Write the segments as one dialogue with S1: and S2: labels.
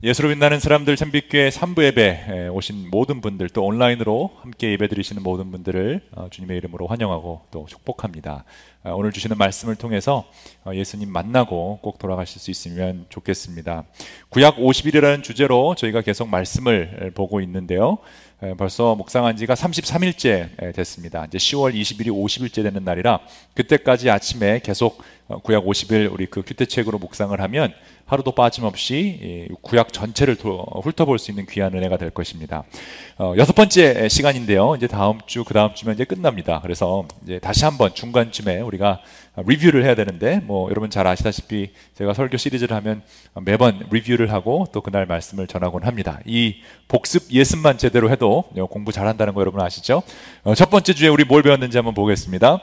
S1: 예수로 빛나는 사람들 참빛교회 3부 예배 오신 모든 분들 또 온라인으로 함께 예배 드리시는 모든 분들을 어, 주님의 이름으로 환영하고 또 축복합니다. 어, 오늘 주시는 말씀을 통해서 어, 예수님 만나고 꼭 돌아가실 수 있으면 좋겠습니다. 구약 50일이라는 주제로 저희가 계속 말씀을 보고 있는데요. 벌써 묵상한 지가 33일째 됐습니다. 이제 10월 20일이 50일째 되는 날이라 그때까지 아침에 계속 구약 50일 우리 그 규태책으로 묵상을 하면 하루도 빠짐없이 구약 전체를 훑어볼 수 있는 귀한 은혜가 될 것입니다. 어, 여섯 번째 시간인데요. 이제 다음 주, 그 다음 주면 이제 끝납니다. 그래서 이제 다시 한번 중간쯤에 우리가 리뷰를 해야 되는데, 뭐 여러분 잘 아시다시피 제가 설교 시리즈를 하면 매번 리뷰를 하고 또 그날 말씀을 전하곤 합니다. 이 복습 예습만 제대로 해도 공부 잘한다는 거 여러분 아시죠? 어, 첫 번째 주에 우리 뭘 배웠는지 한번 보겠습니다.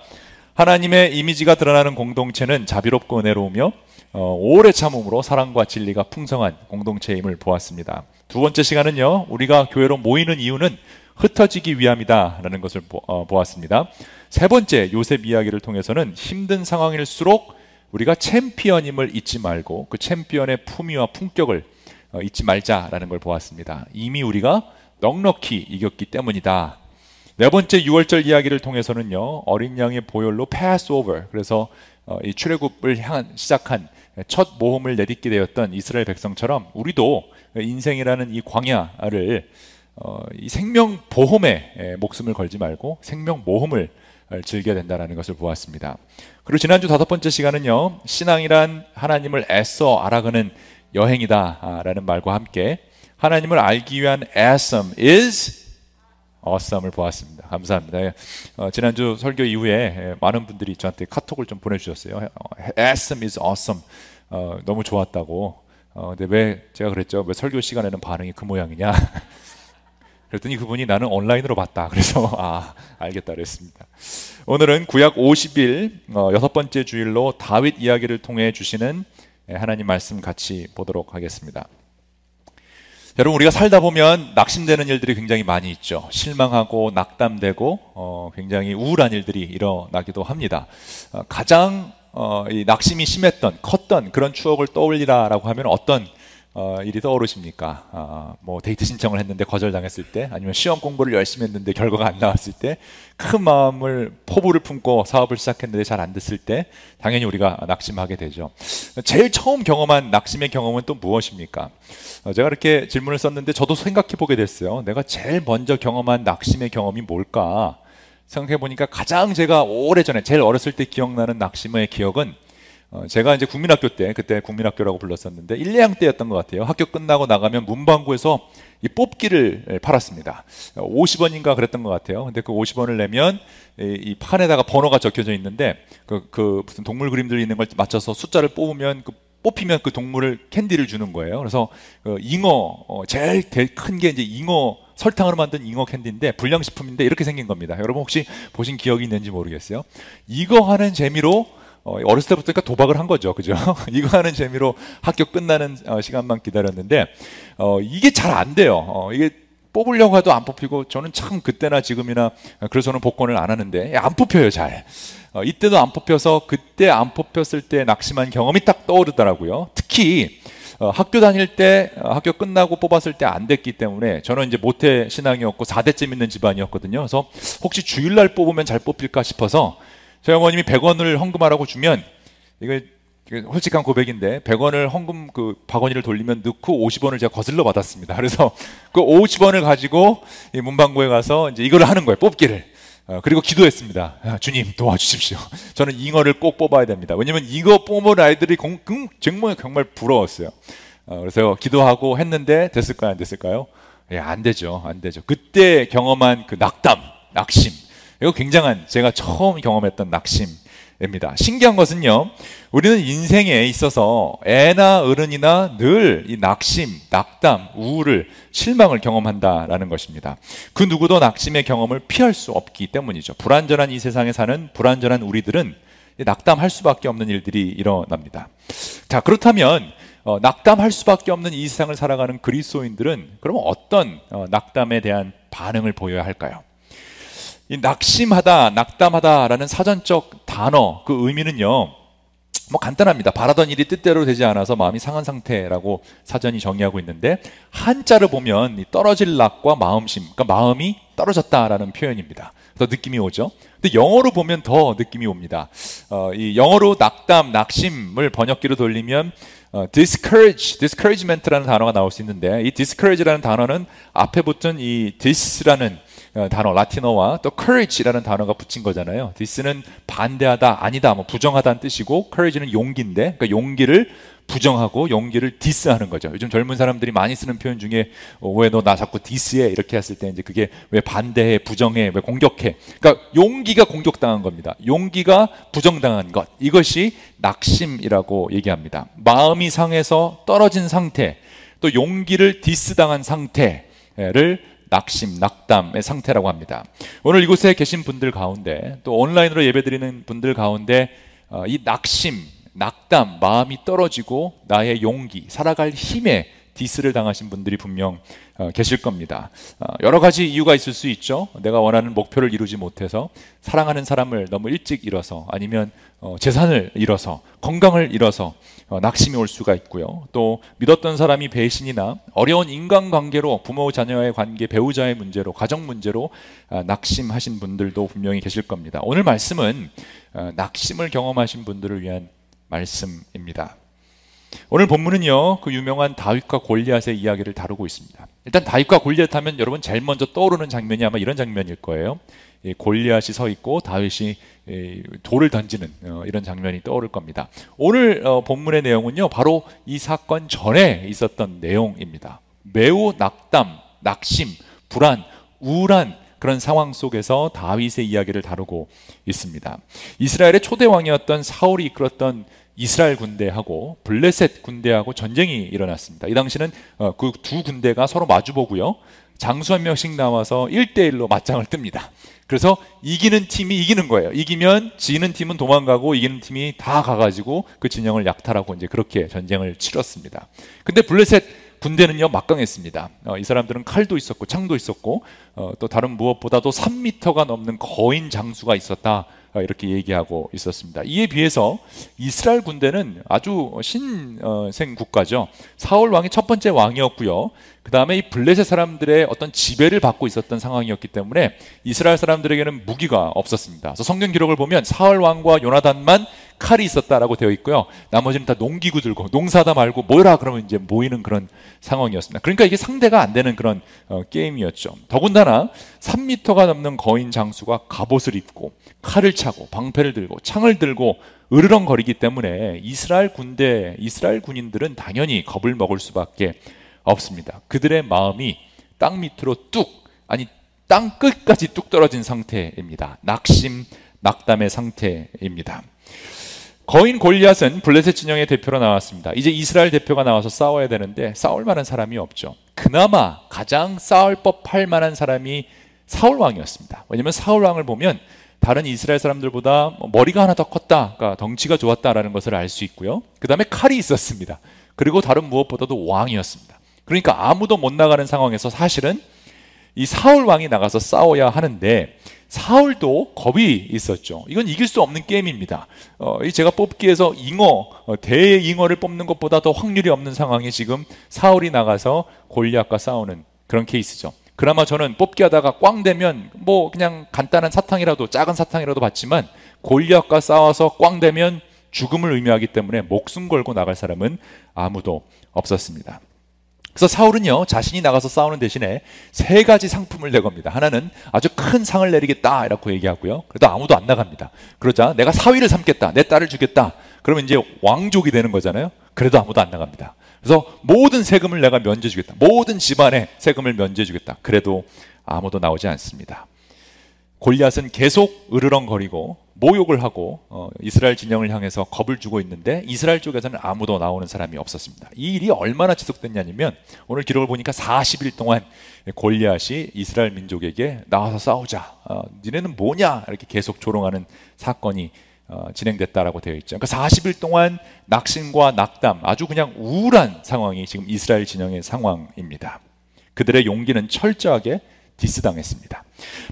S1: 하나님의 이미지가 드러나는 공동체는 자비롭고 은혜로우며 어, 오래 참음으로 사랑과 진리가 풍성한 공동체임을 보았습니다. 두 번째 시간은요, 우리가 교회로 모이는 이유는 흩어지기 위함이다라는 것을 보, 어, 보았습니다. 세 번째 요셉 이야기를 통해서는 힘든 상황일수록 우리가 챔피언임을 잊지 말고 그 챔피언의 품위와 품격을 어, 잊지 말자라는 걸 보았습니다. 이미 우리가 넉넉히 이겼기 때문이다. 네 번째 6월절 이야기를 통해서는요 어린 양의 보혈로 패스 오버 그래서 어, 이 출애굽을 향한 시작한 첫 모험을 내딛게 되었던 이스라엘 백성처럼 우리도 인생이라는 이 광야를 어, 이 생명 보험에 목숨을 걸지 말고 생명 모험을 즐겨야 된다는 것을 보았습니다. 그리고 지난주 다섯 번째 시간은요, 신앙이란 하나님을 애써 알아가는 여행이다라는 말과 함께 하나님을 알기 위한 awesome is awesome을 보았습니다. 감사합니다. 어, 지난주 설교 이후에 많은 분들이 저한테 카톡을 좀 보내주셨어요. 어, awesome is awesome. 어, 너무 좋았다고. 어, 근데 왜 제가 그랬죠? 왜 설교 시간에는 반응이 그 모양이냐? 그랬더니 그분이 나는 온라인으로 봤다. 그래서 아 알겠다 그랬습니다. 오늘은 구약 50일 어, 여섯 번째 주일로 다윗 이야기를 통해 주시는 예, 하나님 말씀 같이 보도록 하겠습니다. 여러분 우리가 살다 보면 낙심되는 일들이 굉장히 많이 있죠. 실망하고 낙담되고 어, 굉장히 우울한 일들이 일어나기도 합니다. 어, 가장 어, 이 낙심이 심했던 컸던 그런 추억을 떠올리라라고 하면 어떤 어, 일이 떠오르십니까? 어, 뭐 데이트 신청을 했는데 거절당했을 때, 아니면 시험 공부를 열심히 했는데 결과가 안 나왔을 때, 큰 마음을 포부를 품고 사업을 시작했는데 잘 안 됐을 때, 당연히 우리가 낙심하게 되죠. 제일 처음 경험한 낙심의 경험은 또 무엇입니까? 어, 제가 이렇게 질문을 썼는데 저도 생각해 보게 됐어요. 내가 제일 먼저 경험한 낙심의 경험이 뭘까? 생각해 보니까 가장 제가 오래 전에 제일 어렸을 때 기억나는 낙심의 기억은 어, 제가 이제 국민학교 때 그때 국민학교라고 불렀었는데 1, 2학년 때였던 것 같아요. 학교 끝나고 나가면 문방구에서 이 뽑기를 예, 팔았습니다. 50원인가 그랬던 것 같아요. 근데 그 50원을 내면 이, 이 판에다가 번호가 적혀져 있는데 그, 그 무슨 동물 그림들 있는 걸 맞춰서 숫자를 뽑으면 그 뽑히면 그 동물을 캔디를 주는 거예요. 그래서 그 잉어 어, 제일 큰 게 이제 잉어 설탕으로 만든 잉어 캔디인데 불량식품인데 이렇게 생긴 겁니다. 여러분 혹시 보신 기억이 있는지 모르겠어요. 이거 하는 재미로 어, 어렸을 때부터 그러니까 도박을 한 거죠. 그죠? 이거 하는 재미로 학교 끝나는 어, 시간만 기다렸는데, 어, 이게 잘 안 돼요. 어, 이게 뽑으려고 해도 안 뽑히고, 저는 참 그때나 지금이나, 그래서는 복권을 안 하는데, 안 뽑혀요, 잘. 어, 이때도 안 뽑혀서, 그때 안 뽑혔을 때 낙심한 경험이 딱 떠오르더라고요. 특히, 어, 학교 다닐 때 어, 학교 끝나고 뽑았을 때 안 됐기 때문에 저는 이제 모태 신앙이었고 4대쯤 있는 집안이었거든요. 그래서 혹시 주일날 뽑으면 잘 뽑힐까 싶어서 저희 어머님이 100원을 헌금하라고 주면 이거 솔직한 고백인데 100원을 헌금 그 박원이를 돌리면 넣고 50원을 제가 거슬러 받았습니다. 그래서 그 50원을 가지고 이 문방구에 가서 이제 이걸 하는 거예요. 뽑기를. 어, 그리고 기도했습니다. 아, 주님 도와주십시오. 저는 잉어를 꼭 뽑아야 됩니다. 왜냐면 이거 뽑은 아이들이 공, 공, 정말 정말 부러웠어요. 어, 그래서 기도하고 했는데 됐을까요? 안 됐을까요? 예, 안 되죠. 안 되죠. 그때 경험한 그 낙담, 낙심. 이거 굉장한 제가 처음 경험했던 낙심입니다. 신기한 것은요, 우리는 인생에 있어서 애나 어른이나 늘 이 낙심, 낙담, 우울을, 실망을 경험한다라는 것입니다. 그 누구도 낙심의 경험을 피할 수 없기 때문이죠. 불완전한 이 세상에 사는 불완전한 우리들은 낙담할 수밖에 없는 일들이 일어납니다. 자, 그렇다면 어, 낙담할 수밖에 없는 이 세상을 살아가는 그리스도인들은 그러면 어떤 어, 낙담에 대한 반응을 보여야 할까요? 이 낙심하다, 낙담하다라는 사전적 단어 그 의미는요. 뭐 간단합니다. 바라던 일이 뜻대로 되지 않아서 마음이 상한 상태라고 사전이 정의하고 있는데 한자를 보면 떨어질 낙과 마음심, 그러니까 마음이 떨어졌다라는 표현입니다. 더 느낌이 오죠. 근데 영어로 보면 더 느낌이 옵니다. 어, 이 영어로 낙담, 낙심을 번역기로 돌리면 어, discourage, discouragement라는 단어가 나올 수 있는데 이 discourage라는 단어는 앞에 붙은 이 this라는 어, 단어 라틴어와 또 courage라는 단어가 붙인 거잖아요. this는 반대하다, 아니다, 뭐 부정하다는 뜻이고 courage는 용기인데 그러니까 용기를 부정하고 용기를 디스하는 거죠. 요즘 젊은 사람들이 많이 쓰는 표현 중에 어, 왜너 나 자꾸 디스해 이렇게 했을 때 이제 그게 왜 반대해, 부정해, 왜 공격해. 그러니까 용기가 공격당한 겁니다. 용기가 부정당한 것. 이것이 낙심이라고 얘기합니다. 마음이 상해서 떨어진 상태, 또 용기를 디스당한 상태를 낙심, 낙담의 상태라고 합니다. 오늘 이곳에 계신 분들 가운데 또 온라인으로 예배드리는 분들 가운데 어, 이 낙심, 낙담, 마음이 떨어지고 나의 용기, 살아갈 힘에 디스를 당하신 분들이 분명 어, 계실 겁니다. 어, 여러 가지 이유가 있을 수 있죠. 내가 원하는 목표를 이루지 못해서 사랑하는 사람을 너무 일찍 잃어서 아니면 어, 재산을 잃어서 건강을 잃어서 낙심이 올 수가 있고요. 또 믿었던 사람이 배신이나 어려운 인간관계로 부모 자녀의 관계, 배우자의 문제로 가정 문제로 낙심하신 분들도 분명히 계실 겁니다. 오늘 말씀은 낙심을 경험하신 분들을 위한 말씀입니다. 오늘 본문은요, 그 유명한 다윗과 골리앗의 이야기를 다루고 있습니다. 일단 다윗과 골리앗 하면 여러분 제일 먼저 떠오르는 장면이 아마 이런 장면일 거예요. 골리앗이 서 있고 다윗이 돌을 던지는 어, 이런 장면이 떠오를 겁니다. 오늘 어, 본문의 내용은요, 바로 이 사건 전에 있었던 내용입니다. 매우 낙담, 낙심, 불안, 우울한 그런 상황 속에서 다윗의 이야기를 다루고 있습니다. 이스라엘의 초대 왕이었던 사울이 이끌었던 이스라엘 군대하고 블레셋 군대하고 전쟁이 일어났습니다. 이 당시는 어, 그두 군대가 서로 마주보고요. 장수 한 명씩 나와서 1대1로 맞짱을 뜹니다. 그래서 이기는 팀이 이기는 거예요. 이기면 지는 팀은 도망가고 이기는 팀이 다 가가지고 그 진영을 약탈하고 이제 그렇게 전쟁을 치렀습니다. 근데 블레셋 군대는요 막강했습니다. 어, 이 사람들은 칼도 있었고 창도 있었고 어, 또 다른 무엇보다도 3미터가 넘는 거인 장수가 있었다. 어, 이렇게 얘기하고 있었습니다. 이에 비해서 이스라엘 군대는 아주 신생 국가죠. 사울 왕이 첫 번째 왕이었고요. 그 다음에 이 블레셋 사람들의 어떤 지배를 받고 있었던 상황이었기 때문에 이스라엘 사람들에게는 무기가 없었습니다. 그래서 성경 기록을 보면 사울 왕과 요나단만 칼이 있었다라고 되어 있고요. 나머지는 다 농기구 들고 농사다 말고 뭐라 그러면 이제 모이는 그런 상황이었습니다. 그러니까 이게 상대가 안 되는 그런 어, 게임이었죠. 더군다나 3미터가 넘는 거인 장수가 갑옷을 입고 칼을 차고 방패를 들고 창을 들고 으르렁거리기 때문에 이스라엘 군대, 이스라엘 군인들은 당연히 겁을 먹을 수밖에 없습니다. 그들의 마음이 땅 밑으로 뚝, 아니 땅 끝까지 뚝 떨어진 상태입니다. 낙심, 낙담의 상태입니다. 거인 골리앗은 블레셋 진영의 대표로 나왔습니다. 이제 이스라엘 대표가 나와서 싸워야 되는데 싸울 만한 사람이 없죠. 그나마 가장 싸울 법할 만한 사람이 사울 왕이었습니다. 왜냐하면 사울 왕을 보면 다른 이스라엘 사람들보다 머리가 하나 더 컸다, 그러니까 덩치가 좋았다라는 것을 알 수 있고요. 그 다음에 칼이 있었습니다. 그리고 다른 무엇보다도 왕이었습니다. 그러니까 아무도 못 나가는 상황에서 사실은 이 사울 왕이 나가서 싸워야 하는데 사울도 겁이 있었죠. 이건 이길 수 없는 게임입니다. 어, 제가 뽑기에서 잉어, 어, 대잉어를 뽑는 것보다 더 확률이 없는 상황에 지금 사울이 나가서 골리앗과 싸우는 그런 케이스죠. 그나마 저는 뽑기 하다가 꽝 되면 뭐 그냥 간단한 사탕이라도 작은 사탕이라도 받지만 골리앗과 싸워서 꽝 되면 죽음을 의미하기 때문에 목숨 걸고 나갈 사람은 아무도 없었습니다. 그래서 사울은요, 자신이 나가서 싸우는 대신에 세 가지 상품을 내겁니다. 하나는 아주 큰 상을 내리겠다, 이라고 얘기하고요. 그래도 아무도 안 나갑니다. 그러자 내가 사위를 삼겠다, 내 딸을 주겠다. 그러면 이제 왕족이 되는 거잖아요. 그래도 아무도 안 나갑니다. 그래서 모든 세금을 내가 면제주겠다. 모든 집안의 세금을 면제주겠다. 그래도 아무도 나오지 않습니다. 골리앗은 계속 으르렁거리고 모욕을 하고 어, 이스라엘 진영을 향해서 겁을 주고 있는데 이스라엘 쪽에서는 아무도 나오는 사람이 없었습니다. 이 일이 얼마나 지속됐냐면 오늘 기록을 보니까 40일 동안 골리앗이 이스라엘 민족에게 나와서 싸우자. 어, 니네는 뭐냐 이렇게 계속 조롱하는 사건이 어, 진행됐다라고 되어 있죠. 그러니까 40일 동안 낙심과 낙담, 아주 그냥 우울한 상황이 지금 이스라엘 진영의 상황입니다. 그들의 용기는 철저하게 디스당했습니다.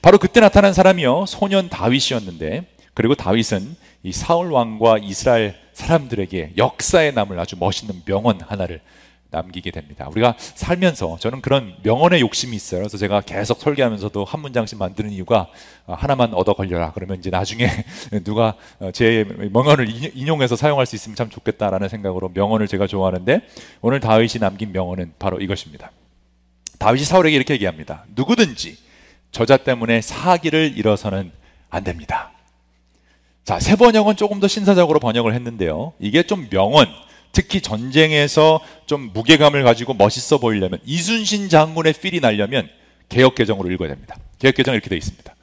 S1: 바로 그때 나타난 사람이요 소년 다윗이었는데 그리고 다윗은 이 사울 왕과 이스라엘 사람들에게 역사에 남을 아주 멋있는 명언 하나를 남기게 됩니다. 우리가 살면서 저는 그런 명언의 욕심이 있어요. 그래서 제가 계속 설계하면서도 한 문장씩 만드는 이유가 어, 하나만 얻어 걸려라. 그러면 이제 나중에 누가 어, 제 명언을 인용해서 사용할 수 있으면 참 좋겠다라는 생각으로 명언을 제가 좋아하는데 오늘 다윗이 남긴 명언은 바로 이것입니다. 다윗이 사울에게 이렇게 얘기합니다. 누구든지 저자 때문에 사기를 잃어서는 안 됩니다. 자, 세 번역은 조금 더 신사적으로 번역을 했는데요. 이게 좀 명언, 특히 전쟁에서 좀 무게감을 가지고 멋있어 보이려면 이순신 장군의 필이 나려면 개혁 개정으로 읽어야 됩니다. 개혁 개정 이렇게 되어 있습니다.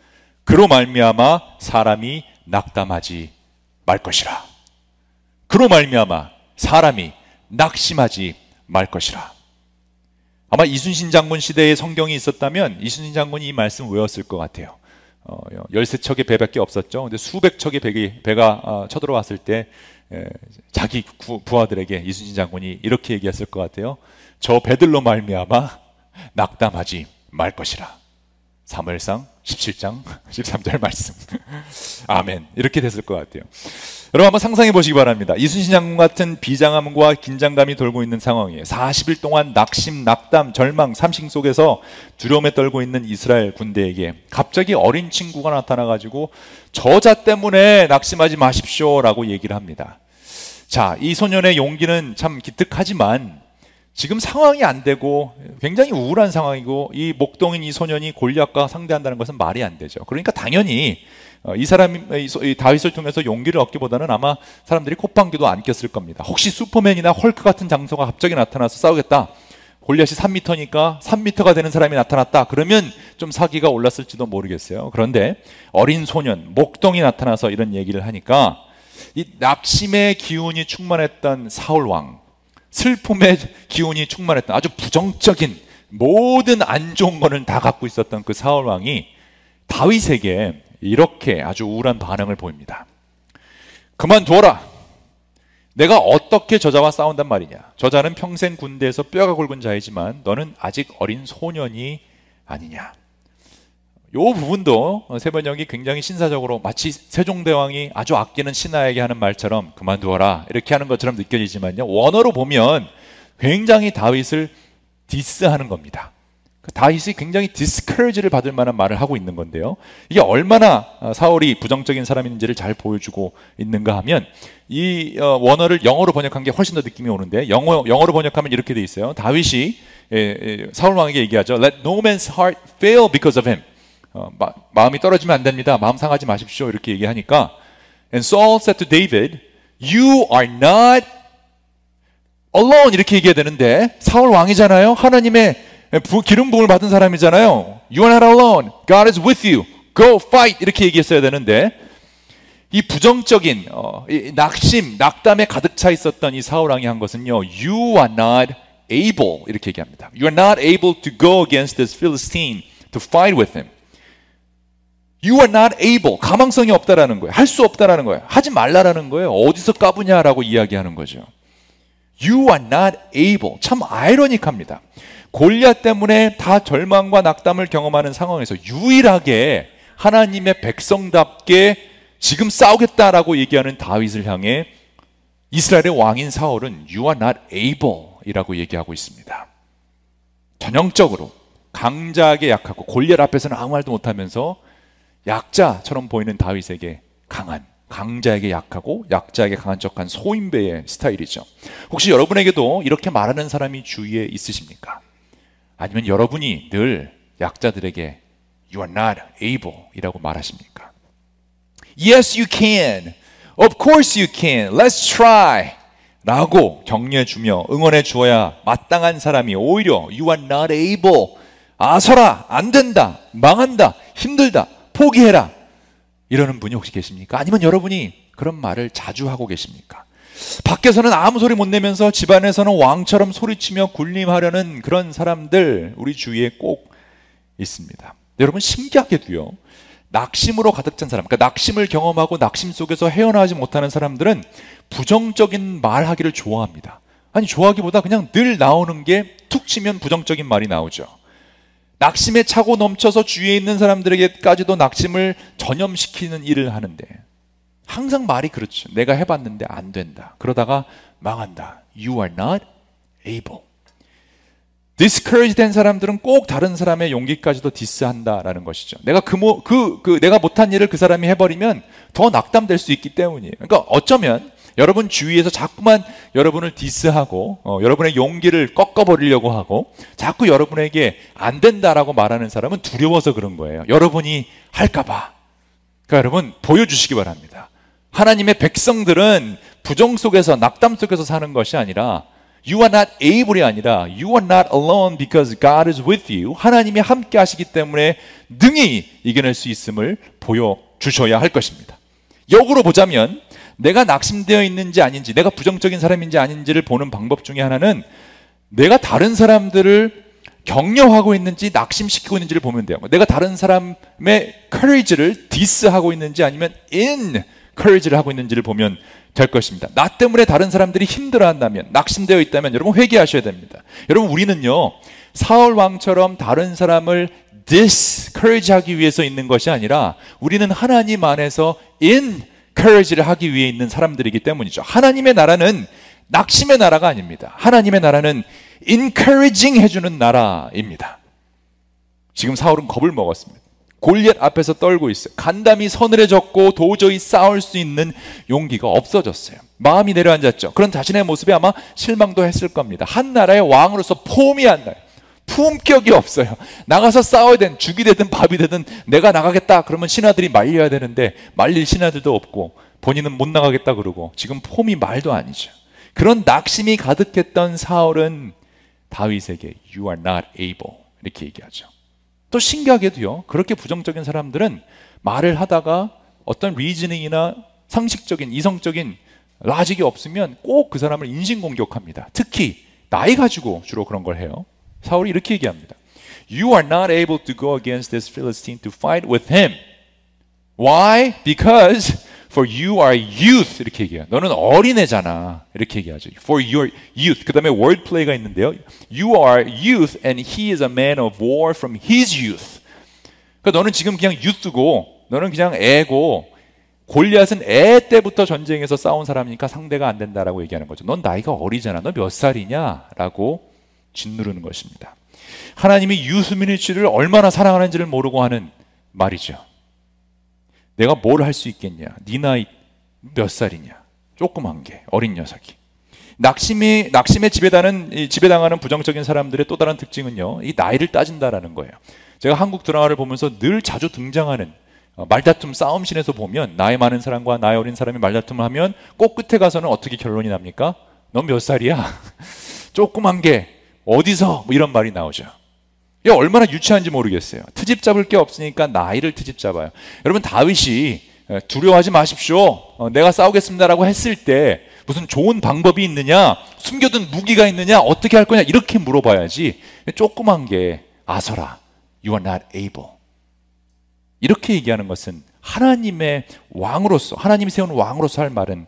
S1: 그로 말미암아 사람이 낙담하지 말 것이라. 그로 말미암아 사람이 낙심하지 말 것이라. 아마 이순신 장군 시대에 성경이 있었다면 이순신 장군이 이 말씀 외웠을 것 같아요. 어, 열세 척의 배밖에 없었죠. 근데 수백 척의 배기, 배가 어, 쳐들어왔을 때 에, 자기 구, 부하들에게 이순신 장군이 이렇게 얘기했을 것 같아요. 저 배들로 말미암아 낙담하지 말 것이라. 사무엘상 17장 13절 말씀. 아멘. 이렇게 됐을 것 같아요. 여러분 한번 상상해 보시기 바랍니다. 이순신 장군 같은 비장함과 긴장감이 돌고 있는 상황이에요. 40일 동안 낙심, 낙담, 절망, 삼식 속에서 두려움에 떨고 있는 이스라엘 군대에게 갑자기 어린 친구가 나타나 가지고 저자 때문에 낙심하지 마십시오라고 얘기를 합니다. 자, 이 소년의 용기는 참 기특하지만 지금 상황이 안 되고 굉장히 우울한 상황이고 이 목동인 이 소년이 골리앗과 상대한다는 것은 말이 안 되죠. 그러니까 당연히 어, 이 사람이 이 다윗을 통해서 용기를 얻기보다는 아마 사람들이 콧방귀도 안 꼈을 겁니다. 혹시 슈퍼맨이나 헐크 같은 장소가 갑자기 나타나서 싸우겠다. 골리앗이 3미터니까 3미터가 되는 사람이 나타났다. 그러면 좀 사기가 올랐을지도 모르겠어요. 그런데 어린 소년, 목동이 나타나서 이런 얘기를 하니까 이 낙심의 기운이 충만했던 사울 왕, 슬픔의 기운이 충만했던 아주 부정적인 모든 안 좋은 거는 다 갖고 있었던 그 사울 왕이 다윗에게 이렇게 아주 우울한 반응을 보입니다. 그만두어라. 내가 어떻게 저자와 싸운단 말이냐. 저자는 평생 군대에서 뼈가 굵은 자이지만 너는 아직 어린 소년이 아니냐. 요 부분도 세번역이 굉장히 신사적으로 마치 세종대왕이 아주 아끼는 신하에게 하는 말처럼 그만두어라 이렇게 하는 것처럼 느껴지지만요 원어로 보면 굉장히 다윗을 디스하는 겁니다. 그 다윗이 굉장히 디스커리지를 받을 만한 말을 하고 있는 건데요. 이게 얼마나 어, 사울이 부정적인 사람인지를 잘 보여주고 있는가 하면 이 어, 원어를 영어로 번역한 게 훨씬 더 느낌이 오는데 영어 영어로 번역하면 이렇게 돼 있어요. 다윗이 사울 왕에게 얘기하죠. Let no man's heart fail because of him. 어, 마, 음이 떨어지면 안 됩니다. 마음 상하지 마십시오. 이렇게 얘기하니까 And Saul said to David, You are not alone 이렇게 얘기해야 되는데 사울 왕이잖아요. 하나님의 부, 기름 부음을 받은 사람이잖아요. You are not alone. God is with you. Go fight 이렇게 얘기했어야 되는데 이 부정적인 어, 이 낙심, 낙담에 가득 차 있었던 이 사울 왕이 한 것은요. You are not able 이렇게 얘기합니다. You are not able to go against this Philistine to fight with him. You are not able. 가망성이 없다라는 거예요. 할 수 없다라는 거예요. 하지 말라라는 거예요. 어디서 까부냐라고 이야기하는 거죠. You are not able. 참 아이러닉합니다. 골리앗 때문에 다 절망과 낙담을 경험하는 상황에서 유일하게 하나님의 백성답게 지금 싸우겠다라고 얘기하는 다윗을 향해 이스라엘의 왕인 사울은 You are not able 이라고 얘기하고 있습니다. 전형적으로 강자에게 약하고 골리앗 앞에서는 아무 말도 못하면서 약자처럼 보이는 다윗에게 강한 강자에게 약하고 약자에게 강한 척한 소인배의 스타일이죠. 혹시 여러분에게도 이렇게 말하는 사람이 주위에 있으십니까? 아니면 여러분이 늘 약자들에게 You are not able 이라고 말하십니까? Yes, you can. Of course you can. Let's try. 라고 격려해 주며 응원해 주어야 마땅한 사람이 오히려 You are not able. 아서라, 안 된다, 망한다, 힘들다, 포기해라. 이러는 분이 혹시 계십니까? 아니면 여러분이 그런 말을 자주 하고 계십니까? 밖에서는 아무 소리 못 내면서 집안에서는 왕처럼 소리치며 군림하려는 그런 사람들 우리 주위에 꼭 있습니다. 여러분 신기하게도요. 낙심으로 가득 찬 사람, 그러니까 낙심을 경험하고 낙심 속에서 헤어나지 못하는 사람들은 부정적인 말하기를 좋아합니다. 아니 좋아하기보다 그냥 늘 나오는 게 툭 치면 부정적인 말이 나오죠. 낙심에 차고 넘쳐서 주위에 있는 사람들에게까지도 낙심을 전염시키는 일을 하는데 항상 말이 그렇죠. 내가 해봤는데 안 된다. 그러다가 망한다. You are not able. discourage 된 사람들은 꼭 다른 사람의 용기까지도 디스한다라는 것이죠. 내가 그, 뭐, 그, 그, 내가 못한 일을 그 사람이 해버리면 더 낙담될 수 있기 때문이에요. 그러니까 어쩌면 여러분 주위에서 자꾸만 여러분을 디스하고, 어, 여러분의 용기를 꺾어버리려고 하고, 자꾸 여러분에게 안 된다라고 말하는 사람은 두려워서 그런 거예요. 여러분이 할까봐. 그러니까 여러분, 보여주시기 바랍니다. 하나님의 백성들은 부정 속에서, 낙담 속에서 사는 것이 아니라, You are not able이 아니라 You are not alone because God is with you. 하나님이 함께 하시기 때문에 능히 이겨낼 수 있음을 보여주셔야 할 것입니다. 역으로 보자면 내가 낙심되어 있는지 아닌지, 내가 부정적인 사람인지 아닌지를 보는 방법 중에 하나는 내가 다른 사람들을 격려하고 있는지 낙심시키고 있는지를 보면 돼요. 내가 다른 사람의 courage를 디스하고 있는지 아니면 in courage를 하고 있는지를 보면 될 것입니다. 나 때문에 다른 사람들이 힘들어한다면, 낙심되어 있다면 여러분 회개하셔야 됩니다. 여러분 우리는요 사울 왕처럼 다른 사람을 discourage 하기 위해서 있는 것이 아니라 우리는 하나님 안에서 encourage를 하기 위해 있는 사람들이기 때문이죠. 하나님의 나라는 낙심의 나라가 아닙니다. 하나님의 나라는 encouraging 해주는 나라입니다. 지금 사울은 겁을 먹었습니다. 골리앗 앞에서 떨고 있어요. 간담이 서늘해졌고 도저히 싸울 수 있는 용기가 없어졌어요. 마음이 내려앉았죠. 그런 자신의 모습에 아마 실망도 했을 겁니다. 한 나라의 왕으로서 폼이 안 나요. 품격이 없어요. 나가서 싸워야 된 죽이 되든 밥이 되든 내가 나가겠다 그러면 신하들이 말려야 되는데 말릴 신하들도 없고 본인은 못 나가겠다 그러고 지금 폼이 말도 아니죠. 그런 낙심이 가득했던 사울은 다윗에게 you are not able 이렇게 얘기하죠. 또 신기하게도요, 그렇게 부정적인 사람들은 말을 하다가 어떤 리즈닝이나 상식적인, 이성적인 라직이 없으면 꼭 그 사람을 인신공격합니다. 특히 나이 가지고 주로 그런 걸 해요. 사울이 이렇게 얘기합니다. You are not able to go against this Philistine to fight with him. Why? Because For you are youth 이렇게 얘기해요. 너는 어린애잖아. 이렇게 얘기하죠. For your youth. 그 다음에 word play가 있는데요. You are youth and he is a man of war from his youth. 그러니까 너는 지금 그냥 youth고 너는 그냥 애고 골리앗은 애 때부터 전쟁에서 싸운 사람이니까 상대가 안 된다라고 얘기하는 거죠. 넌 나이가 어리잖아. 너 몇 살이냐라고 짓누르는 것입니다. 하나님이 유스미니치를 얼마나 사랑하는지를 모르고 하는 말이죠. 내가 뭘 할 수 있겠냐? 네 나이 몇 살이냐? 조그만 게 어린 녀석이. 낙심이 낙심에 지배당하는 지배당하는 부정적인 사람들의 또 다른 특징은요. 이 나이를 따진다라는 거예요. 제가 한국 드라마를 보면서 늘 자주 등장하는 어, 말다툼 싸움신에서 보면 나이 많은 사람과 나이 어린 사람이 말다툼을 하면 꼭 끝에 가서는 어떻게 결론이 납니까? 넌 몇 살이야? 조그만 게 어디서 뭐 이런 말이 나오죠. 이게 얼마나 유치한지 모르겠어요. 트집 잡을 게 없으니까 나이를 트집 잡아요. 여러분 다윗이 두려워하지 마십시오. 어, 내가 싸우겠습니다라고 했을 때 무슨 좋은 방법이 있느냐, 숨겨둔 무기가 있느냐, 어떻게 할 거냐 이렇게 물어봐야지. 조그만 게 아서라, you are not able. 이렇게 얘기하는 것은 하나님의 왕으로서 하나님이 세운 왕으로서 할 말은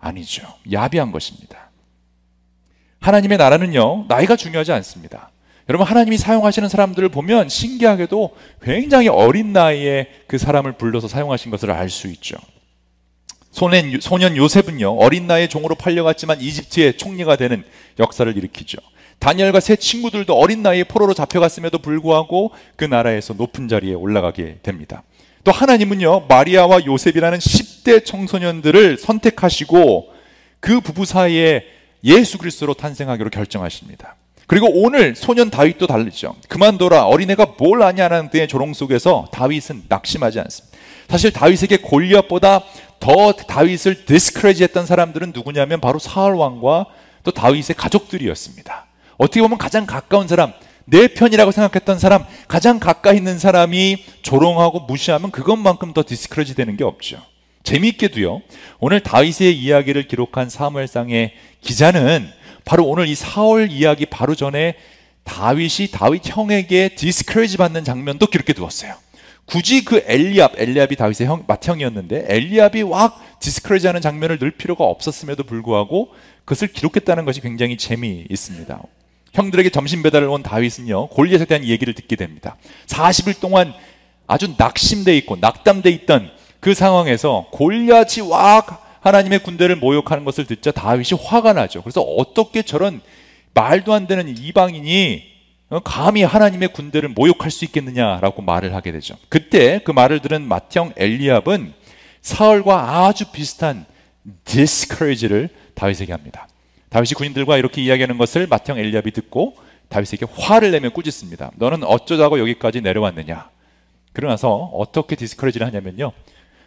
S1: 아니죠. 야비한 것입니다. 하나님의 나라는요 나이가 중요하지 않습니다. 여러분 하나님이 사용하시는 사람들을 보면 신기하게도 굉장히 어린 나이에 그 사람을 불러서 사용하신 것을 알 수 있죠. 소년, 소년 요셉은요 어린 나이에 종으로 팔려갔지만 이집트의 총리가 되는 역사를 일으키죠. 다니엘과 세 친구들도 어린 나이에 포로로 잡혀갔음에도 불구하고 그 나라에서 높은 자리에 올라가게 됩니다. 또 하나님은요 마리아와 요셉이라는 10대 청소년들을 선택하시고 그 부부 사이에 예수 그리스도로 탄생하기로 결정하십니다. 그리고 오늘 소년 다윗도 다르죠. 그만둬라. 어린애가 뭘 아냐라는 등의 조롱 속에서 다윗은 낙심하지 않습니다. 사실 다윗에게 골리앗보다 더 다윗을 디스크레지 했던 사람들은 누구냐면 바로 사울 왕과 또 다윗의 가족들이었습니다. 어떻게 보면 가장 가까운 사람, 내 편이라고 생각했던 사람, 가장 가까이 있는 사람이 조롱하고 무시하면 그것만큼 더 디스크레지 되는 게 없죠. 재미있게도요. 오늘 다윗의 이야기를 기록한 사무엘상의 기자는 바로 오늘 이 사울 이야기 바로 전에 다윗이 다윗 형에게 디스커리지 받는 장면도 기록해 두었어요. 굳이 그 엘리압, 엘리압이 다윗의 형, 맏형이었는데 엘리압이 왁 디스커리지 하는 장면을 넣을 필요가 없었음에도 불구하고 그것을 기록했다는 것이 굉장히 재미있습니다. 형들에게 점심 배달을 온 다윗은요, 골리앗에 대한 얘기를 듣게 됩니다. 40일 동안 아주 낙심돼 있고 낙담돼 있던 그 상황에서 골리앗이 와 하나님의 군대를 모욕하는 것을 듣자 다윗이 화가 나죠. 그래서 어떻게 저런 말도 안 되는 이방인이 어, 감히 하나님의 군대를 모욕할 수 있겠느냐라고 말을 하게 되죠. 그때 그 말을 들은 맏형 엘리압은 사울과 아주 비슷한 discourage를 다윗에게 합니다. 다윗이 군인들과 이렇게 이야기하는 것을 맏형 엘리압이 듣고 다윗에게 화를 내며 꾸짖습니다. 너는 어쩌자고 여기까지 내려왔느냐? 그러나서 어떻게 디스커리지를 하냐면요.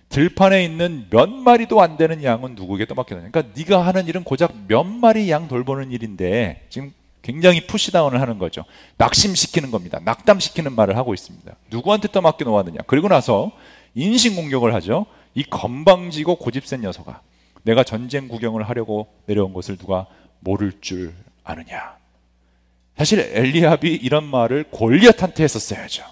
S1: 들판에 있는 몇 마리도 안 되는 양은 누구에게 떠맡겨놓냐. 그러니까 네가 하는 일은 고작 몇 마리 양 돌보는 일인데 지금 굉장히 푸시다운을 하는 거죠. 낙심시키는 겁니다. 낙담시키는 말을 하고 있습니다. 누구한테 떠맡겨 놓았느냐. 그리고 나서 인신공격을 하죠. 이 건방지고 고집센 녀석아. 내가 전쟁 구경을 하려고 내려온 것을 누가 모를 줄 아느냐. 사실 엘리압이 이런 말을 골리앗한테 했었어야죠.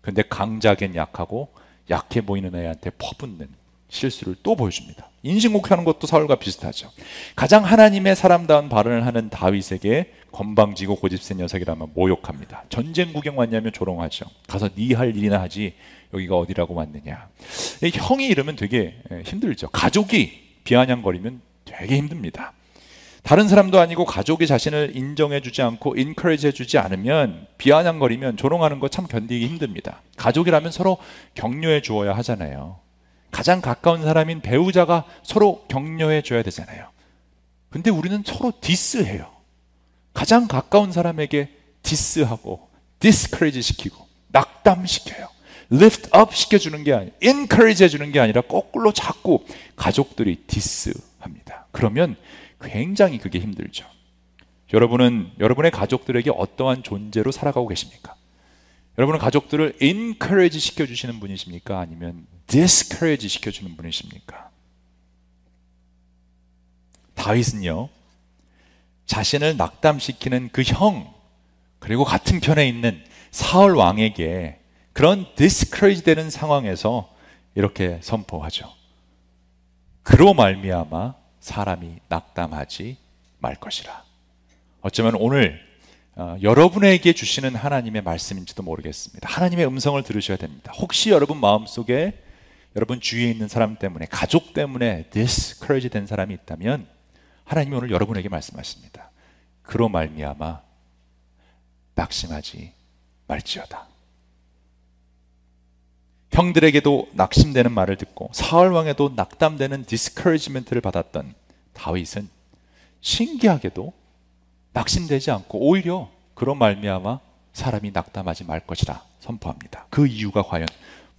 S1: 근데 강자겐 약하고 약해 보이는 애한테 퍼붓는 실수를 또 보여줍니다. 인신공격하는 것도 사울과 비슷하죠. 가장 하나님의 사람다운 발언을 하는 다윗에게 건방지고 고집센 녀석이라면 모욕합니다. 전쟁 구경 왔냐면 조롱하죠. 가서 네 할 일이나 하지 여기가 어디라고 왔느냐. 형이 이러면 되게 힘들죠. 가족이 비아냥거리면 되게 힘듭니다. 다른 사람도 아니고 가족이 자신을 인정해 주지 않고 encourage 해 주지 않으면 비아냥거리면 조롱하는 거 참 견디기 힘듭니다. 가족이라면 서로 격려해 주어야 하잖아요. 가장 가까운 사람인 배우자가 서로 격려해 줘야 되잖아요. 근데 우리는 서로 디스해요. 가장 가까운 사람에게 디스하고 discourage 시키고 낙담시켜요. lift up 시켜주는 게 아니라 encourage 해주는 게 아니라 거꾸로 자꾸 가족들이 디스합니다. 그러면 굉장히 그게 힘들죠. 여러분은 여러분의 가족들에게 어떠한 존재로 살아가고 계십니까? 여러분은 가족들을 encourage 시켜주시는 분이십니까? 아니면 discourage 시켜주는 분이십니까? 다윗은요, 자신을 낙담시키는 그 형, 그리고 같은 편에 있는 사울 왕에게 그런 discourage 되는 상황에서 이렇게 선포하죠. 그로 말미암아 사람이 낙담하지 말 것이라. 어쩌면 오늘 어, 여러분에게 주시는 하나님의 말씀인지도 모르겠습니다. 하나님의 음성을 들으셔야 됩니다. 혹시 여러분 마음속에 여러분 주위에 있는 사람 때문에 가족 때문에 discourage 된 사람이 있다면 하나님이 오늘 여러분에게 말씀하십니다. 그로 말미암아 낙심하지 말지어다. 형들에게도 낙심되는 말을 듣고 사울 왕에도 낙담되는 디스커리지멘트를 받았던 다윗은 신기하게도 낙심되지 않고 오히려 그런 말미암아 사람이 낙담하지 말 것이라 선포합니다. 그 이유가 과연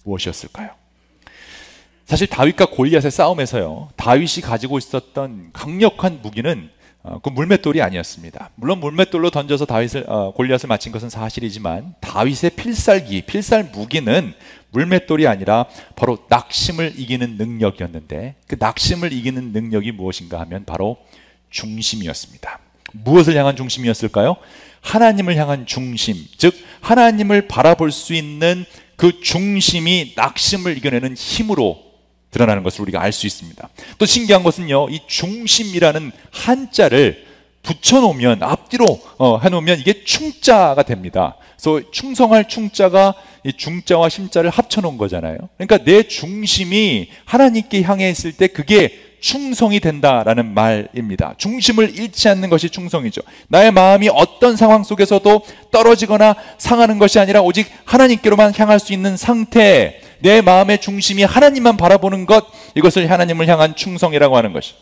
S1: 무엇이었을까요? 사실 다윗과 골리앗의 싸움에서요. 다윗이 가지고 있었던 강력한 무기는 어, 그 물맷돌이 아니었습니다. 물론 물맷돌로 던져서 다윗을 어, 골리앗을 맞힌 것은 사실이지만 다윗의 필살기, 필살 무기는 물맷돌이 아니라 바로 낙심을 이기는 능력이었는데 그 낙심을 이기는 능력이 무엇인가 하면 바로 중심이었습니다. 무엇을 향한 중심이었을까요? 하나님을 향한 중심, 즉 하나님을 바라볼 수 있는 그 중심이 낙심을 이겨내는 힘으로 드러나는 것을 우리가 알 수 있습니다. 또 신기한 것은요, 이 중심이라는 한자를 붙여놓으면 앞뒤로 어, 해놓으면 이게 충자가 됩니다. 그래서 충성할 충자가 이 중자와 심자를 합쳐놓은 거잖아요. 그러니까 내 중심이 하나님께 향해 있을 때 그게 충성이 된다라는 말입니다. 중심을 잃지 않는 것이 충성이죠. 나의 마음이 어떤 상황 속에서도 떨어지거나 상하는 것이 아니라 오직 하나님께로만 향할 수 있는 상태, 내 마음의 중심이 하나님만 바라보는 것, 이것을 하나님을 향한 충성이라고 하는 것이.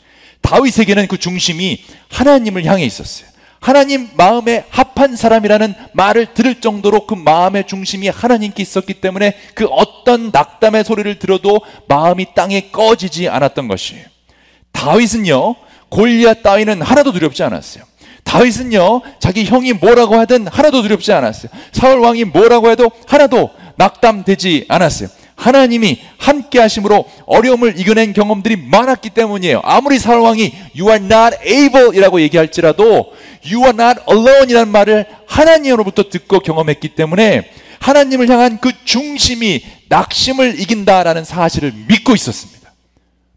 S1: 다윗에게는 그 중심이 하나님을 향해 있었어요. 하나님 마음에 합한 사람이라는 말을 들을 정도로 그 마음의 중심이 하나님께 있었기 때문에 그 어떤 낙담의 소리를 들어도 마음이 땅에 꺼지지 않았던 것이에요. 다윗은요, 골리앗 따위는 하나도 두렵지 않았어요. 다윗은요, 자기 형이 뭐라고 하든 하나도 두렵지 않았어요. 사울 왕이 뭐라고 해도 하나도 낙담되지 않았어요. 하나님이 함께 하심으로 어려움을 이겨낸 경험들이 많았기 때문이에요. 아무리 사울 왕이 you are not able 이라고 얘기할지라도 you are not alone 이라는 말을 하나님으로부터 듣고 경험했기 때문에 하나님을 향한 그 중심이 낙심을 이긴다라는 사실을 믿고 있었습니다.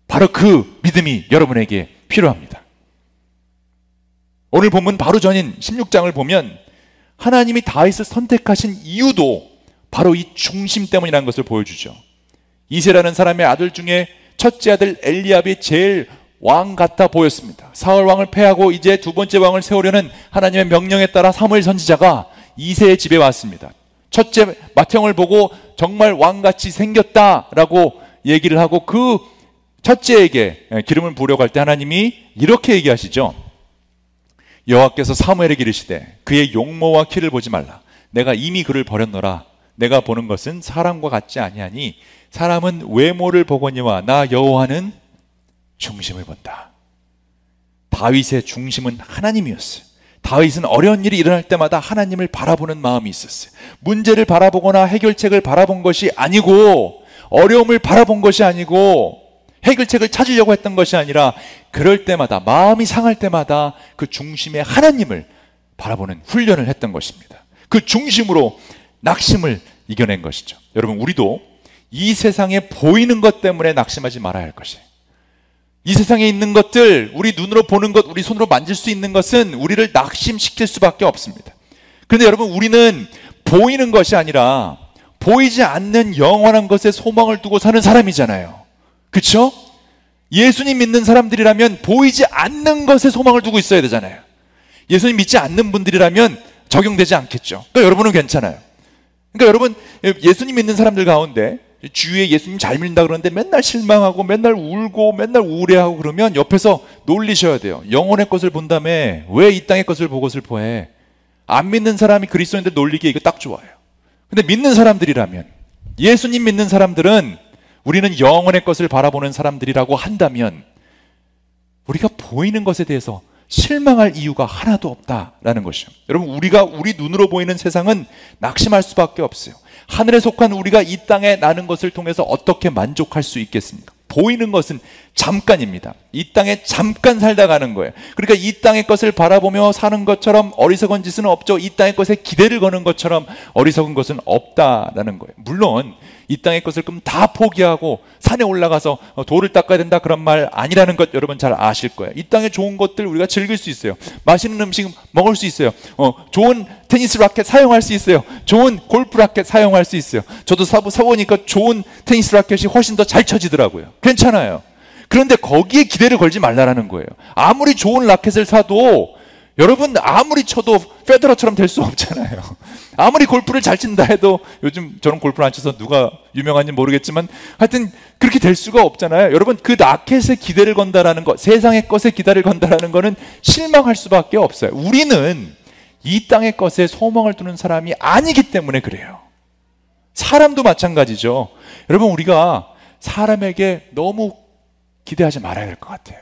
S1: 바로 그 믿음이 여러분에게 필요합니다. 오늘 본문 바로 전인 16장을 보면 하나님이 다윗을 선택하신 이유도 바로 이 중심 때문이라는 것을 보여주죠. 이세라는 사람의 아들 중에 첫째 아들 엘리압이 제일 왕 같아 보였습니다. 사울 왕을 패하고 이제 두 번째 왕을 세우려는 하나님의 명령에 따라 사무엘 선지자가 이세의 집에 왔습니다. 첫째 맏형을 보고 정말 왕같이 생겼다라고 얘기를 하고 그 첫째에게 기름을 부려고 할때 하나님이 이렇게 얘기하시죠. 여호와께서 사무엘에게 이르시되 그의 용모와 키를 보지 말라. 내가 이미 그를 버렸노라. 내가 보는 것은 사람과 같지 아니하니 사람은 외모를 보거니와 나 여호와는 중심을 본다. 다윗의 중심은 하나님이었어요. 다윗은 어려운 일이 일어날 때마다 하나님을 바라보는 마음이 있었어요. 문제를 바라보거나 해결책을 바라본 것이 아니고 어려움을 바라본 것이 아니고 해결책을 찾으려고 했던 것이 아니라 그럴 때마다 마음이 상할 때마다 그 중심에 하나님을 바라보는 훈련을 했던 것입니다. 그 중심으로 낙심을 이겨낸 것이죠. 여러분 우리도 이 세상에 보이는 것 때문에 낙심하지 말아야 할 것이에요. 이 세상에 있는 것들, 우리 눈으로 보는 것, 우리 손으로 만질 수 있는 것은 우리를 낙심시킬 수밖에 없습니다. 그런데 여러분, 우리는 보이는 것이 아니라 보이지 않는 영원한 것에 소망을 두고 사는 사람이잖아요. 그쵸? 예수님 믿는 사람들이라면 보이지 않는 것에 소망을 두고 있어야 되잖아요. 예수님 믿지 않는 분들이라면 적용되지 않겠죠. 그러니까 여러분은 괜찮아요. 그러니까 여러분, 예수님 믿는 사람들 가운데 주위에 예수님 잘 믿는다 그러는데 맨날 실망하고 맨날 울고 맨날 우울해하고 그러면 옆에서 놀리셔야 돼요. 영혼의 것을 본다음에 왜 이 땅의 것을 보고 슬퍼해? 안 믿는 사람이 그리스도인들 놀리기 이거 딱 좋아요. 근데 믿는 사람들이라면 예수님 믿는 사람들은 우리는 영혼의 것을 바라보는 사람들이라고 한다면 우리가 보이는 것에 대해서 실망할 이유가 하나도 없다라는 것이죠. 여러분, 우리가 우리 눈으로 보이는 세상은 낙심할 수밖에 없어요. 하늘에 속한 우리가 이 땅에 나는 것을 통해서 어떻게 만족할 수 있겠습니까? 보이는 것은 잠깐입니다. 이 땅에 잠깐 살다 가는 거예요. 그러니까 이 땅의 것을 바라보며 사는 것처럼 어리석은 짓은 없죠. 이 땅의 것에 기대를 거는 것처럼 어리석은 것은 없다라는 거예요. 물론 이 땅의 것을 그럼 다 포기하고 산에 올라가서 어, 돌을 닦아야 된다 그런 말 아니라는 것 여러분 잘 아실 거예요. 이 땅에 좋은 것들 우리가 즐길 수 있어요. 맛있는 음식 먹을 수 있어요. 어, 좋은 테니스 라켓 사용할 수 있어요. 좋은 골프 라켓 사용할 수 있어요. 저도 사보 사보니까 좋은 테니스 라켓이 훨씬 더 잘 쳐지더라고요. 괜찮아요. 그런데 거기에 기대를 걸지 말라라는 거예요. 아무리 좋은 라켓을 사도 여러분 아무리 쳐도 페더러처럼 될 수 없잖아요. 아무리 골프를 잘 친다 해도 요즘 저런 골프를 안 쳐서 누가 유명한지 모르겠지만 하여튼 그렇게 될 수가 없잖아요. 여러분 그 라켓에 기대를 건다라는 것, 세상의 것에 기대를 건다라는 것은 실망할 수밖에 없어요. 우리는 이 땅의 것에 소망을 두는 사람이 아니기 때문에 그래요. 사람도 마찬가지죠. 여러분 우리가 사람에게 너무 기대하지 말아야 될 것 같아요.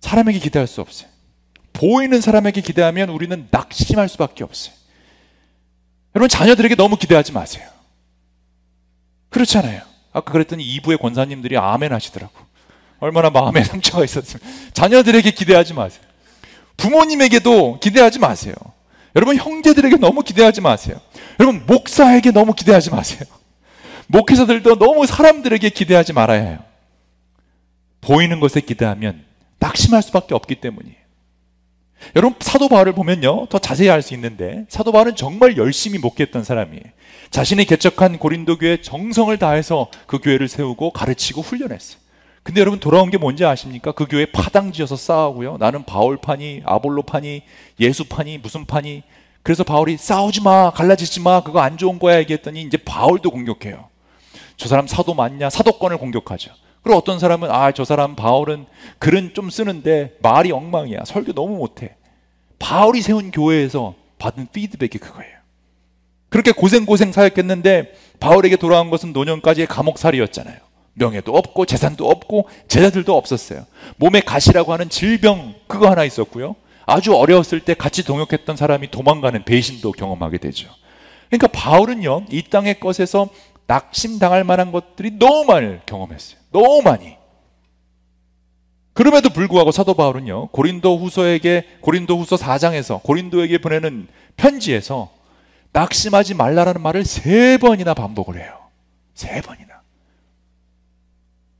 S1: 사람에게 기대할 수 없어요. 보이는 사람에게 기대하면 우리는 낙심할 수밖에 없어요. 여러분, 자녀들에게 너무 기대하지 마세요. 그렇잖아요. 아까 그랬더니 2부의 권사님들이 아멘 하시더라고. 얼마나 마음에 상처가 있었으면. 자녀들에게 기대하지 마세요. 부모님에게도 기대하지 마세요. 여러분, 형제들에게 너무 기대하지 마세요. 여러분, 목사에게 너무 기대하지 마세요. 목회자들도 너무 사람들에게 기대하지 말아야 해요. 보이는 것에 기대하면 낙심할 수밖에 없기 때문이에요. 여러분 사도 바울을 보면요 더 자세히 알 수 있는데 사도 바울은 정말 열심히 목회했던 사람이에요. 자신이 개척한 고린도 교회 정성을 다해서 그 교회를 세우고 가르치고 훈련했어요. 근데 여러분 돌아온 게 뭔지 아십니까? 그 교회 파당지어서 싸우고요. 나는 바울파니, 아볼로파니, 예수파니, 무슨 파니. 그래서 바울이 싸우지 마, 갈라지지 마, 그거 안 좋은 거야 얘기했더니 이제 바울도 공격해요. 저 사람 사도 맞냐? 사도권을 공격하죠. 그리고 어떤 사람은 아, 저 사람 바울은 글은 좀 쓰는데 말이 엉망이야. 설교 너무 못해. 바울이 세운 교회에서 받은 피드백이 그거예요. 그렇게 고생고생 사역했는데 바울에게 돌아온 것은 노년까지의 감옥살이였잖아요. 명예도 없고 재산도 없고 제자들도 없었어요. 몸에 가시라고 하는 질병 그거 하나 있었고요. 아주 어려웠을 때 같이 동역했던 사람이 도망가는 배신도 경험하게 되죠. 그러니까 바울은요, 이 땅의 것에서 낙심당할 만한 것들이 너무 많이 경험했어요. 너무 많이. 그럼에도 불구하고 사도 바울은요, 고린도 후서에게, 고린도 후서 4장에서 고린도에게 보내는 편지에서 낙심하지 말라라는 말을 세 번이나 반복을 해요. 세 번이나.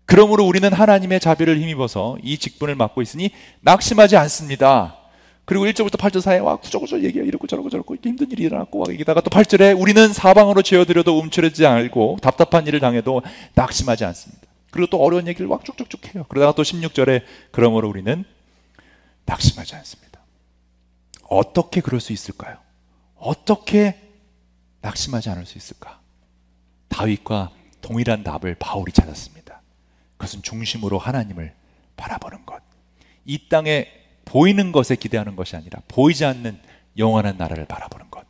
S1: 그러므로 우리는 하나님의 자비를 힘입어서 이 직분을 맡고 있으니 낙심하지 않습니다. 그리고 1절부터 8절 사이에 와 구조구조 얘기해 이렇고 저러고 저러고 힘든 일이 일어났고 막 얘기다가 또 8절에 우리는 사방으로 죄어들여도 움츠러지지 않고 답답한 일을 당해도 낙심하지 않습니다. 그리고 또 어려운 얘기를 막 쭉쭉쭉 해요. 그러다가 또 16절에 그러므로 우리는 낙심하지 않습니다. 어떻게 그럴 수 있을까요? 어떻게 낙심하지 않을 수 있을까? 다윗과 동일한 답을 바울이 찾았습니다. 그것은 중심으로 하나님을 바라보는 것. 이 땅에 보이는 것에 기대하는 것이 아니라 보이지 않는 영원한 나라를 바라보는 것.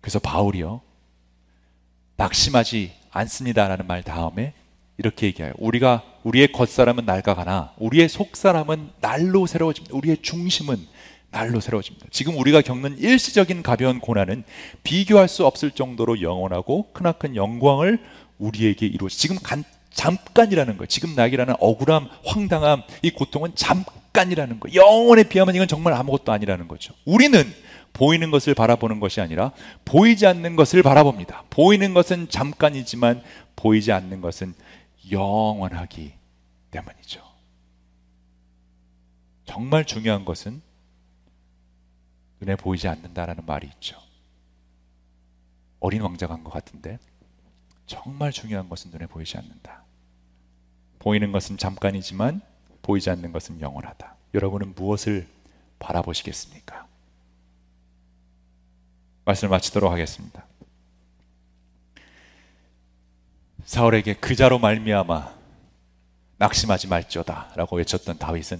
S1: 그래서 바울이요. 낙심하지 않습니다라는 말 다음에 이렇게 얘기해요. 우리가 우리의 겉사람은 낡아가나 우리의 속사람은 날로 새로워집니다. 우리의 중심은 날로 새로워집니다. 지금 우리가 겪는 일시적인 가벼운 고난은 비교할 수 없을 정도로 영원하고 크나큰 영광을 우리에게 이루어 지금 간, 잠깐이라는 거예요. 지금 나에게라는 억울함, 황당함, 이 고통은 잠깐이라는 거예요. 영원에 비하면 이건 정말 아무것도 아니라는 거죠. 우리는 보이는 것을 바라보는 것이 아니라 보이지 않는 것을 바라봅니다. 보이는 것은 잠깐이지만 보이지 않는 것은 영원하기 때문이죠. 정말 중요한 것은 눈에 보이지 않는다라는 말이 있죠. 어린 왕자가 한 것 같은데 정말 중요한 것은 눈에 보이지 않는다. 보이는 것은 잠깐이지만 보이지 않는 것은 영원하다. 여러분은 무엇을 바라보시겠습니까? 말씀을 마치도록 하겠습니다. 사울에게 그 자로 말미암아 낙심하지 말지어다라고 외쳤던 다윗은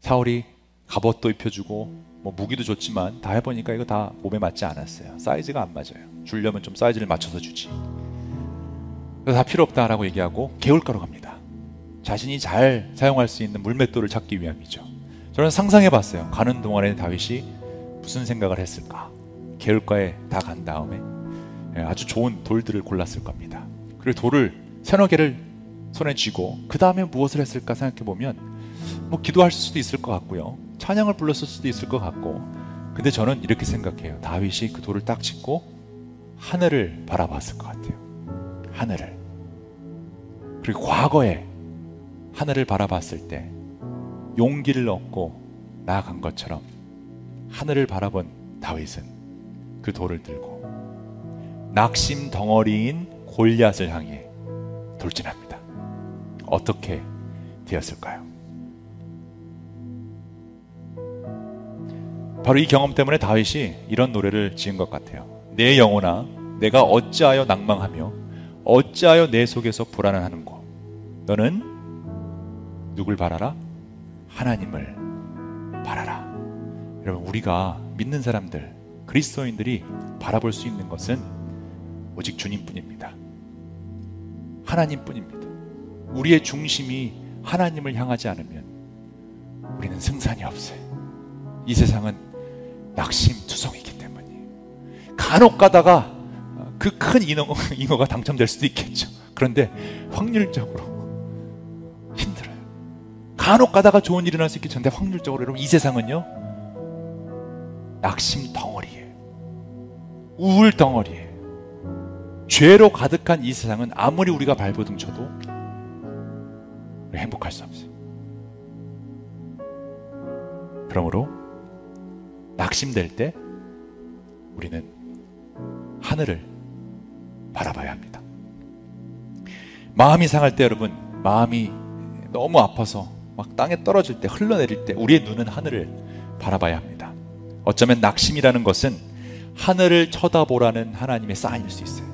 S1: 사울이 갑옷도 입혀주고 뭐 무기도 줬지만 다 해보니까 이거 다 몸에 맞지 않았어요. 사이즈가 안 맞아요. 주려면 좀 사이즈를 맞춰서 주지. 그래서 다 필요 없다라고 얘기하고 개울가로 갑니다. 자신이 잘 사용할 수 있는 물맷돌을 찾기 위함이죠. 저는 상상해봤어요. 가는 동안에 다윗이 무슨 생각을 했을까? 개울가에 다 간 다음에 예, 아주 좋은 돌들을 골랐을 겁니다. 그리고 돌을 세너 개를 손에 쥐고 그 다음에 무엇을 했을까 생각해 보면 뭐 기도할 수도 있을 것 같고요. 찬양을 불렀을 수도 있을 것 같고. 근데 저는 이렇게 생각해요. 다윗이 그 돌을 딱 짚고 하늘을 바라봤을 것 같아요. 하늘을. 그리고 과거에 하늘을 바라봤을 때 용기를 얻고 나아간 것처럼 하늘을 바라본 다윗은 그 돌을 들고 낙심 덩어리인 골리앗을 향해 돌진합니다. 어떻게 되었을까요? 바로 이 경험 때문에 다윗이 이런 노래를 지은 것 같아요. 내 영혼아, 내가 어찌하여 낭망하며 어찌하여 내 속에서 불안하는고? 너는 누굴 바라라? 하나님을 바라라. 여러분 우리가 믿는 사람들, 그리스도인들이 바라볼 수 있는 것은 오직 주님뿐입니다. 하나님뿐입니다. 우리의 중심이 하나님을 향하지 않으면 우리는 승산이 없어요. 이 세상은 낙심투성이기 때문이에요. 간혹 가다가 그 큰 잉어, 잉어가 당첨될 수도 있겠죠. 그런데 확률적으로 힘들어요. 간혹 가다가 좋은 일이 일어날 수 있겠죠. 근데 확률적으로 여러분 이 세상은요 낙심 덩어리예요. 우울 덩어리예요. 죄로 가득한 이 세상은 아무리 우리가 발버둥 쳐도 행복할 수 없어요. 그러므로 낙심될 때 우리는 하늘을 바라봐야 합니다. 마음이 상할 때 여러분, 마음이 너무 아파서 막 땅에 떨어질 때, 흘러내릴 때 우리의 눈은 하늘을 바라봐야 합니다. 어쩌면 낙심이라는 것은 하늘을 쳐다보라는 하나님의 사인일 수 있어요.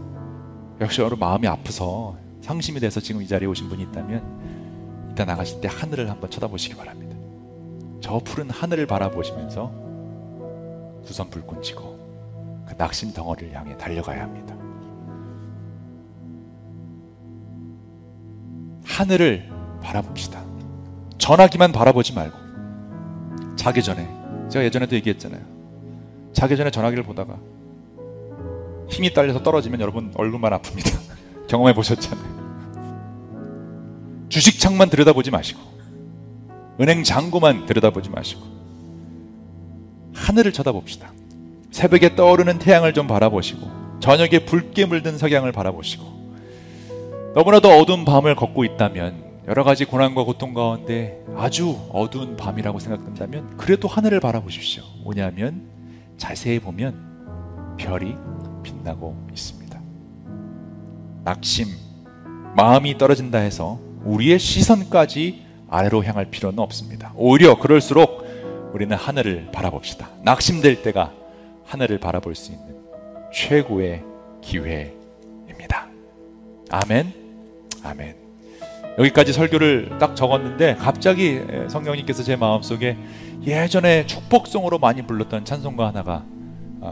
S1: 역시 여러분 마음이 아프서 상심이 돼서 지금 이 자리에 오신 분이 있다면 이따 나가실 때 하늘을 한번 쳐다보시기 바랍니다. 저 푸른 하늘을 바라보시면서 두손 불꽃 치고 그 낙심 덩어리를 향해 달려가야 합니다. 하늘을 바라봅시다. 전화기만 바라보지 말고 자기 전에 제가 예전에도 얘기했잖아요. 자기 전에 전화기를 보다가 힘이 딸려서 떨어지면 여러분 얼굴만 아픕니다. 경험해 보셨잖아요. 주식 창만 들여다보지 마시고 은행 잔고만 들여다보지 마시고 하늘을 쳐다봅시다. 새벽에 떠오르는 태양을 좀 바라보시고 저녁에 붉게 물든 석양을 바라보시고 너무나도 어두운 밤을 걷고 있다면 여러 가지 고난과 고통 가운데 아주 어두운 밤이라고 생각된다면 그래도 하늘을 바라보십시오. 뭐냐면 자세히 보면 별이 빛나고 있습니다. 낙심, 마음이 떨어진다 해서 우리의 시선까지 아래로 향할 필요는 없습니다. 오히려 그럴수록 우리는 하늘을 바라봅시다. 낙심될 때가 하늘을 바라볼 수 있는 최고의 기회입니다. 아멘. 아멘. 여기까지 설교를 딱 적었는데 갑자기 성령님께서 제 마음속에 예전에 축복송으로 많이 불렀던 찬송가 하나가 아,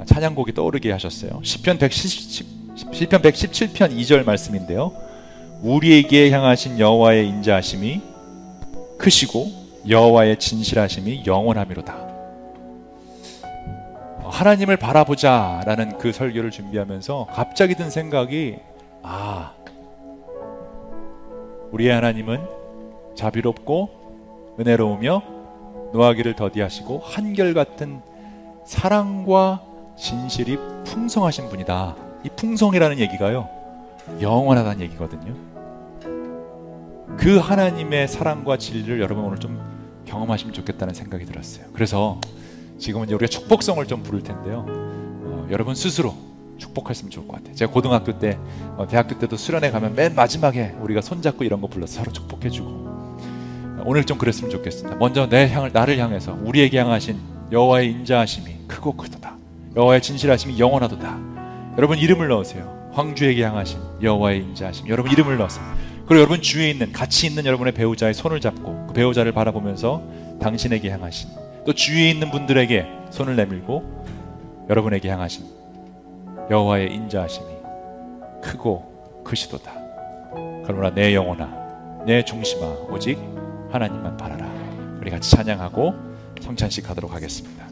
S1: 찬양곡이 떠오르게 하셨어요. 시편 110, 시편 117편 2절 말씀인데요. 우리에게 향하신 여호와의 인자하심이 크시고 여호와의 진실하심이 영원함이로다. 하나님을 바라보자라는 그 설교를 준비하면서 갑자기 든 생각이 아 우리의 하나님은 자비롭고 은혜로우며 노하기를 더디하시고 한결같은 사랑과 진실이 풍성하신 분이다. 이 풍성이라는 얘기가요 영원하다는 얘기거든요. 그 하나님의 사랑과 진리를 여러분 오늘 좀 경험하시면 좋겠다는 생각이 들었어요. 그래서 지금은 우리가 축복성을 좀 부를 텐데요. 어, 여러분 스스로 축복하시면 좋을 것 같아요. 제가 고등학교 때, 어, 대학교 때도 수련회 가면 맨 마지막에 우리가 손잡고 이런 거 불러서 서로 축복해주고 어, 오늘 좀 그랬으면 좋겠습니다. 먼저 내 향을 나를 향해서 우리에게 향하신 여호와의 인자하심이 크고 크도다. 여호와의 진실하심이 영원하도다. 여러분 이름을 넣으세요. 황주에게 향하신 여호와의 인자하심. 여러분 이름을 넣으세요. 그리고 여러분 주위에 있는 같이 있는 여러분의 배우자의 손을 잡고 그 배우자를 바라보면서 당신에게 향하신 또 주위에 있는 분들에게 손을 내밀고 여러분에게 향하신 여호와의 인자하심이 크고 크시도다. 그러나 내 영혼아, 내 중심아, 오직 하나님만 바라라. 우리 같이 찬양하고 성찬식 하도록 하겠습니다.